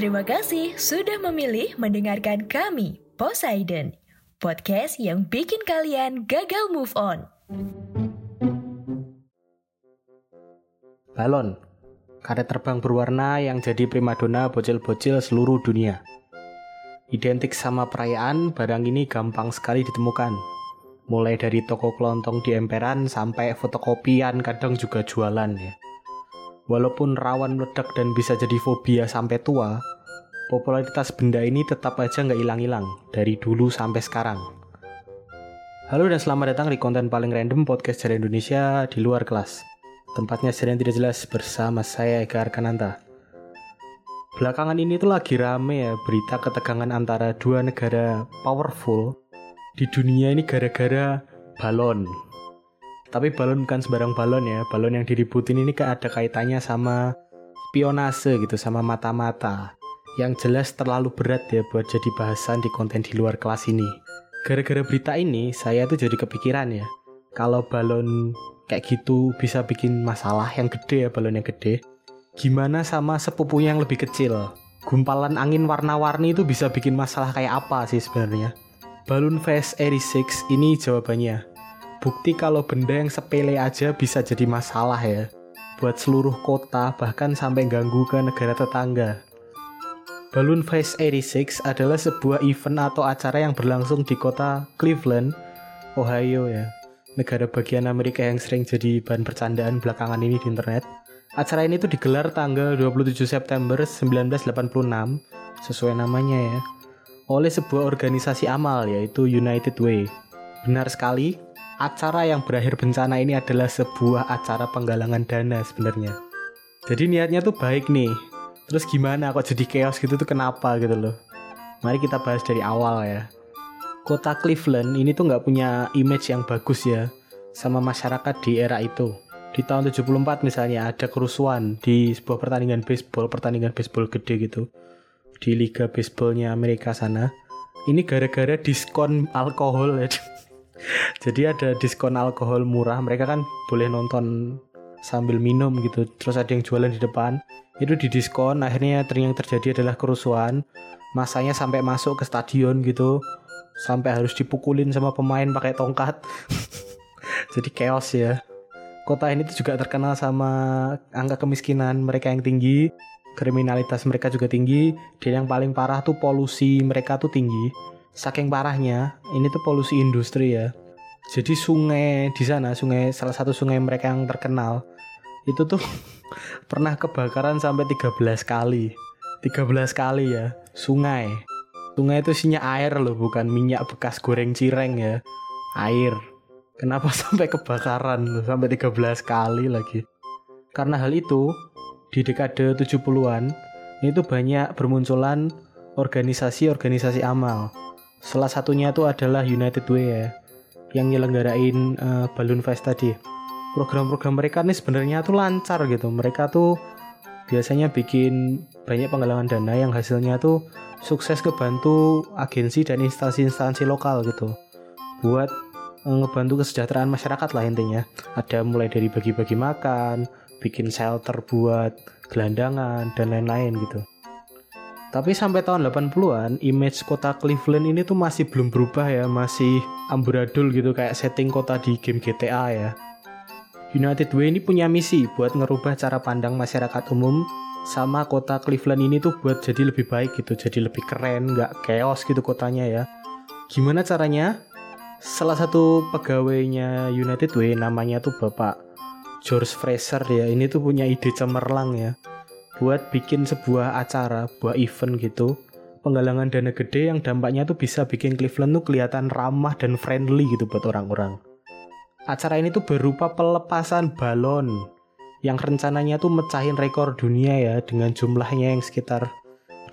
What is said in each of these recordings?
Terima kasih sudah memilih mendengarkan kami, Poseidon, podcast yang bikin kalian gagal move on. Balon, karet terbang berwarna yang jadi primadona bocil-bocil seluruh dunia. Identik sama perayaan, barang ini gampang sekali ditemukan. Mulai dari toko kelontong di emperan sampai fotokopian kadang juga jualan ya. Walaupun rawan meledak dan bisa jadi fobia sampai tua, popularitas benda ini tetap aja nggak hilang-hilang dari dulu sampai sekarang. Halo dan selamat datang di konten paling random podcast dari Indonesia di luar kelas. Tempatnya sering tidak jelas bersama saya Eka Arkananta. Belakangan ini tuh lagi rame ya berita ketegangan antara dua negara powerful di dunia ini gara-gara balon. Tapi balon bukan sembarang balon ya. Balon yang diributin ini ada kaitannya sama spionase gitu, sama mata-mata. Yang jelas terlalu berat ya buat jadi bahasan di konten di luar kelas ini. Gara-gara berita ini, saya tuh jadi kepikiran ya. Kalau balon kayak gitu bisa bikin masalah yang gede ya, balon yang gede. Gimana sama sepupunya yang lebih kecil? Gumpalan angin warna-warni itu bisa bikin masalah kayak apa sih sebenarnya? Balloon Fest Eri 6 ini jawabannya. Bukti kalau benda yang sepele aja bisa jadi masalah ya. Buat seluruh kota bahkan sampai ganggu ke negara tetangga. Balloon Fest 86 adalah sebuah event atau acara yang berlangsung di kota Cleveland, Ohio ya. Negara bagian Amerika yang sering jadi bahan percandaan belakangan ini di internet. Acara ini tuh digelar tanggal 27 September 1986 sesuai namanya ya. Oleh sebuah organisasi amal yaitu United Way. Benar sekali, acara yang berakhir bencana ini adalah sebuah acara penggalangan dana sebenarnya. Jadi niatnya tuh baik nih. Terus gimana kok jadi chaos gitu tuh kenapa gitu loh. Mari kita bahas dari awal ya. Kota Cleveland ini tuh nggak punya image yang bagus ya sama masyarakat di era itu. Di tahun 74 misalnya ada kerusuhan di sebuah pertandingan baseball, pertandingan baseball gede gitu. Di liga baseballnya Amerika sana. Ini gara-gara diskon alkohol ya. Jadi ada diskon alkohol murah, mereka kan boleh nonton sambil minum gitu. Terus ada yang jualan di depan. Itu di diskon, akhirnya yang terjadi adalah kerusuhan. Masanya sampai masuk ke stadion gitu. Sampai harus dipukulin sama pemain pakai tongkat. Jadi chaos ya. Kota ini tuh juga terkenal sama angka kemiskinan mereka yang tinggi, kriminalitas mereka juga tinggi, dan yang paling parah tuh polusi mereka tuh tinggi saking parahnya ini tuh polusi industri ya. Jadi sungai di sana sungai salah satu sungai mereka yang terkenal itu tuh pernah kebakaran sampai 13 kali. 13 kali ya sungai. Sungai itu isinya air loh bukan minyak bekas goreng cireng ya. Air. Kenapa sampai kebakaran loh sampai 13 kali lagi? Karena hal itu di dekade 70-an itu banyak bermunculan organisasi-organisasi amal Salah satunya itu adalah United Way ya, yang nyelenggarain uh, Balloon Fest tadi. Program-program mereka nih sebenarnya tuh lancar gitu. Mereka tuh biasanya bikin banyak penggalangan dana yang hasilnya tuh sukses kebantu agensi dan instansi-instansi lokal gitu. Buat uh, ngebantu kesejahteraan masyarakat lah intinya. Ada mulai dari bagi-bagi makan, bikin shelter buat gelandangan dan lain-lain gitu. Tapi sampai tahun 80-an, image kota Cleveland ini tuh masih belum berubah ya, masih amburadul gitu kayak setting kota di game GTA ya. United Way ini punya misi buat ngerubah cara pandang masyarakat umum sama kota Cleveland ini tuh buat jadi lebih baik gitu, jadi lebih keren, nggak chaos gitu kotanya ya. Gimana caranya? Salah satu pegawainya United Way namanya tuh Bapak George Fraser ya, ini tuh punya ide cemerlang ya buat bikin sebuah acara, buat event gitu penggalangan dana gede yang dampaknya tuh bisa bikin Cleveland tuh kelihatan ramah dan friendly gitu buat orang-orang. Acara ini tuh berupa pelepasan balon yang rencananya tuh mecahin rekor dunia ya dengan jumlahnya yang sekitar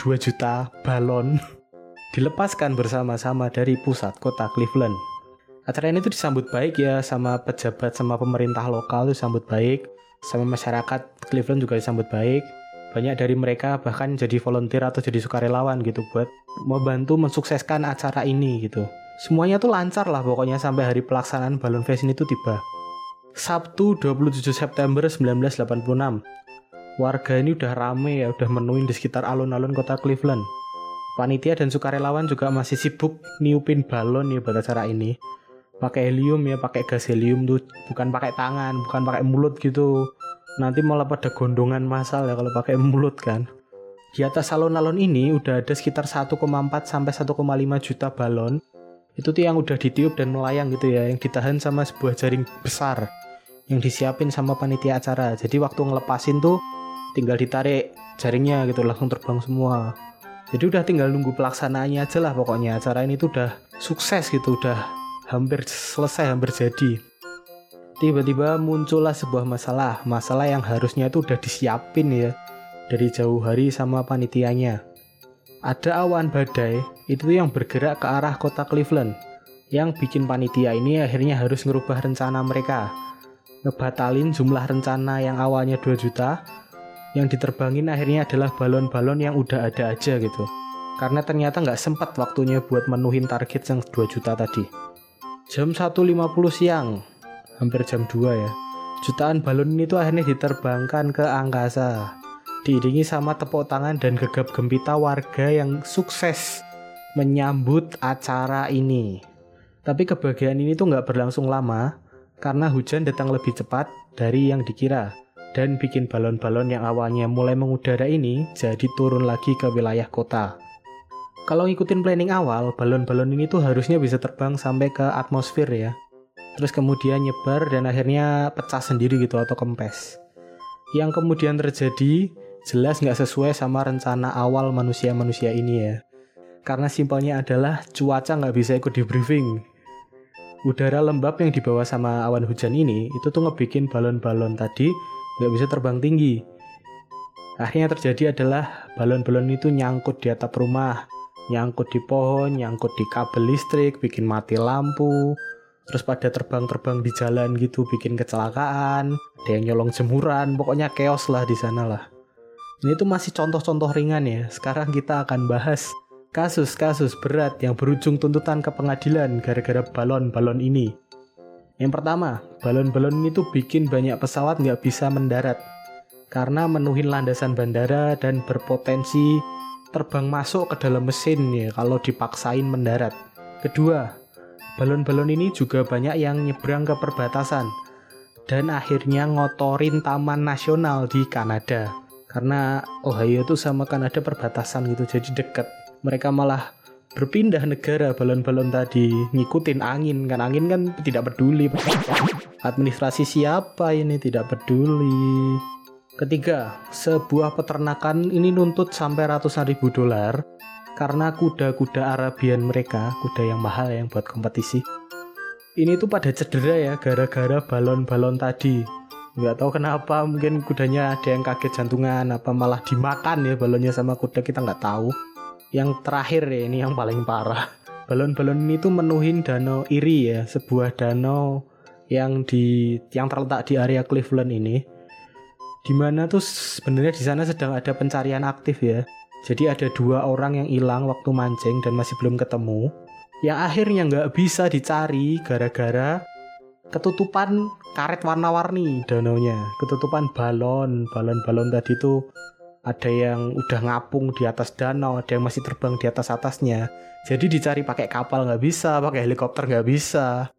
2 juta balon dilepaskan bersama-sama dari pusat kota Cleveland. Acara ini tuh disambut baik ya sama pejabat sama pemerintah lokal tuh disambut baik, sama masyarakat Cleveland juga disambut baik banyak dari mereka bahkan jadi volunteer atau jadi sukarelawan gitu buat membantu mensukseskan acara ini gitu. Semuanya tuh lancar lah pokoknya sampai hari pelaksanaan Balloon Fest ini tuh tiba. Sabtu 27 September 1986. warga ini udah rame ya, udah menuin di sekitar alun-alun kota Cleveland. Panitia dan sukarelawan juga masih sibuk niupin balon ya pada acara ini. Pakai helium ya, pakai gas helium tuh, bukan pakai tangan, bukan pakai mulut gitu. Nanti malah pada gondongan masal ya kalau pakai mulut kan. Di atas alun-alun ini udah ada sekitar 1,4 sampai 1,5 juta balon. Itu tuh yang udah ditiup dan melayang gitu ya, yang ditahan sama sebuah jaring besar yang disiapin sama panitia acara. Jadi waktu ngelepasin tuh tinggal ditarik jaringnya gitu langsung terbang semua jadi udah tinggal nunggu pelaksanaannya aja lah pokoknya acara ini tuh udah sukses gitu udah hampir selesai hampir jadi tiba-tiba muncullah sebuah masalah masalah yang harusnya itu udah disiapin ya dari jauh hari sama panitianya ada awan badai itu yang bergerak ke arah kota Cleveland yang bikin panitia ini akhirnya harus ngerubah rencana mereka ngebatalin jumlah rencana yang awalnya 2 juta yang diterbangin akhirnya adalah balon-balon yang udah ada aja gitu. Karena ternyata nggak sempat waktunya buat menuhin target yang 2 juta tadi. Jam 1.50 siang, hampir jam 2 ya. Jutaan balon ini tuh akhirnya diterbangkan ke angkasa. Diiringi sama tepuk tangan dan gegap gempita warga yang sukses menyambut acara ini. Tapi kebahagiaan ini tuh nggak berlangsung lama karena hujan datang lebih cepat dari yang dikira dan bikin balon-balon yang awalnya mulai mengudara ini jadi turun lagi ke wilayah kota. Kalau ngikutin planning awal, balon-balon ini tuh harusnya bisa terbang sampai ke atmosfer ya. Terus kemudian nyebar dan akhirnya pecah sendiri gitu atau kempes. Yang kemudian terjadi jelas nggak sesuai sama rencana awal manusia-manusia ini ya. Karena simpelnya adalah cuaca nggak bisa ikut di briefing. Udara lembab yang dibawa sama awan hujan ini itu tuh ngebikin balon-balon tadi nggak bisa terbang tinggi. Akhirnya terjadi adalah balon-balon itu nyangkut di atap rumah, nyangkut di pohon, nyangkut di kabel listrik, bikin mati lampu, terus pada terbang-terbang di jalan gitu bikin kecelakaan, ada yang nyolong jemuran, pokoknya chaos lah di sana lah. Ini tuh masih contoh-contoh ringan ya. Sekarang kita akan bahas kasus-kasus berat yang berujung tuntutan ke pengadilan gara-gara balon-balon ini. Yang pertama, balon-balon ini tuh bikin banyak pesawat nggak bisa mendarat karena menuhin landasan bandara dan berpotensi terbang masuk ke dalam mesin ya kalau dipaksain mendarat. Kedua, balon-balon ini juga banyak yang nyebrang ke perbatasan dan akhirnya ngotorin taman nasional di Kanada. Karena Ohio tuh sama Kanada perbatasan gitu jadi deket. Mereka malah berpindah negara balon-balon tadi ngikutin angin kan angin kan tidak peduli administrasi siapa ini tidak peduli ketiga sebuah peternakan ini nuntut sampai ratusan ribu dolar karena kuda-kuda Arabian mereka kuda yang mahal yang buat kompetisi. Ini tuh pada cedera ya gara-gara balon-balon tadi. Nggak tahu kenapa mungkin kudanya ada yang kaget jantungan apa malah dimakan ya balonnya sama kuda kita nggak tahu. Yang terakhir ya ini yang paling parah. Balon-balon ini tuh menuhin danau iri ya sebuah danau yang di yang terletak di area Cleveland ini. Di mana tuh sebenarnya di sana sedang ada pencarian aktif ya jadi ada dua orang yang hilang waktu mancing dan masih belum ketemu yang akhirnya nggak bisa dicari gara-gara ketutupan karet warna-warni danaunya ketutupan balon balon-balon tadi tuh ada yang udah ngapung di atas danau, ada yang masih terbang di atas atasnya. Jadi dicari pakai kapal nggak bisa, pakai helikopter nggak bisa.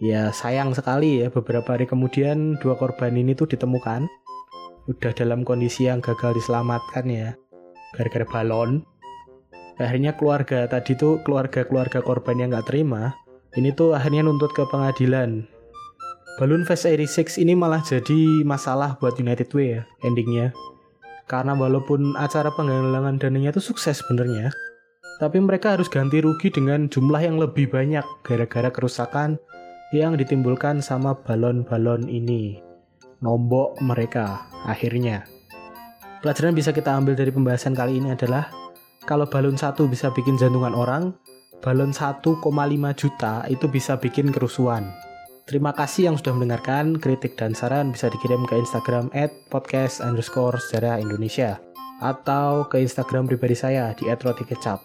Ya sayang sekali ya beberapa hari kemudian dua korban ini tuh ditemukan. Udah dalam kondisi yang gagal diselamatkan ya. Gara-gara balon. Akhirnya keluarga tadi tuh keluarga-keluarga korban yang nggak terima. Ini tuh akhirnya nuntut ke pengadilan. Balloon Fest 86 ini malah jadi masalah buat United Way ya endingnya karena walaupun acara penggalangan dananya itu sukses sebenarnya, tapi mereka harus ganti rugi dengan jumlah yang lebih banyak gara-gara kerusakan yang ditimbulkan sama balon-balon ini. Nombok mereka akhirnya. Pelajaran bisa kita ambil dari pembahasan kali ini adalah kalau balon satu bisa bikin jantungan orang, balon 1,5 juta itu bisa bikin kerusuhan. Terima kasih yang sudah mendengarkan. Kritik dan saran bisa dikirim ke Instagram at podcast underscore sejarah Indonesia atau ke Instagram pribadi saya di @rotikecap.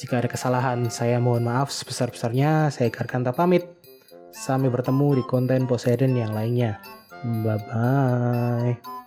Jika ada kesalahan, saya mohon maaf sebesar-besarnya. Saya Garkanta pamit. Sampai bertemu di konten Poseidon yang lainnya. Bye-bye.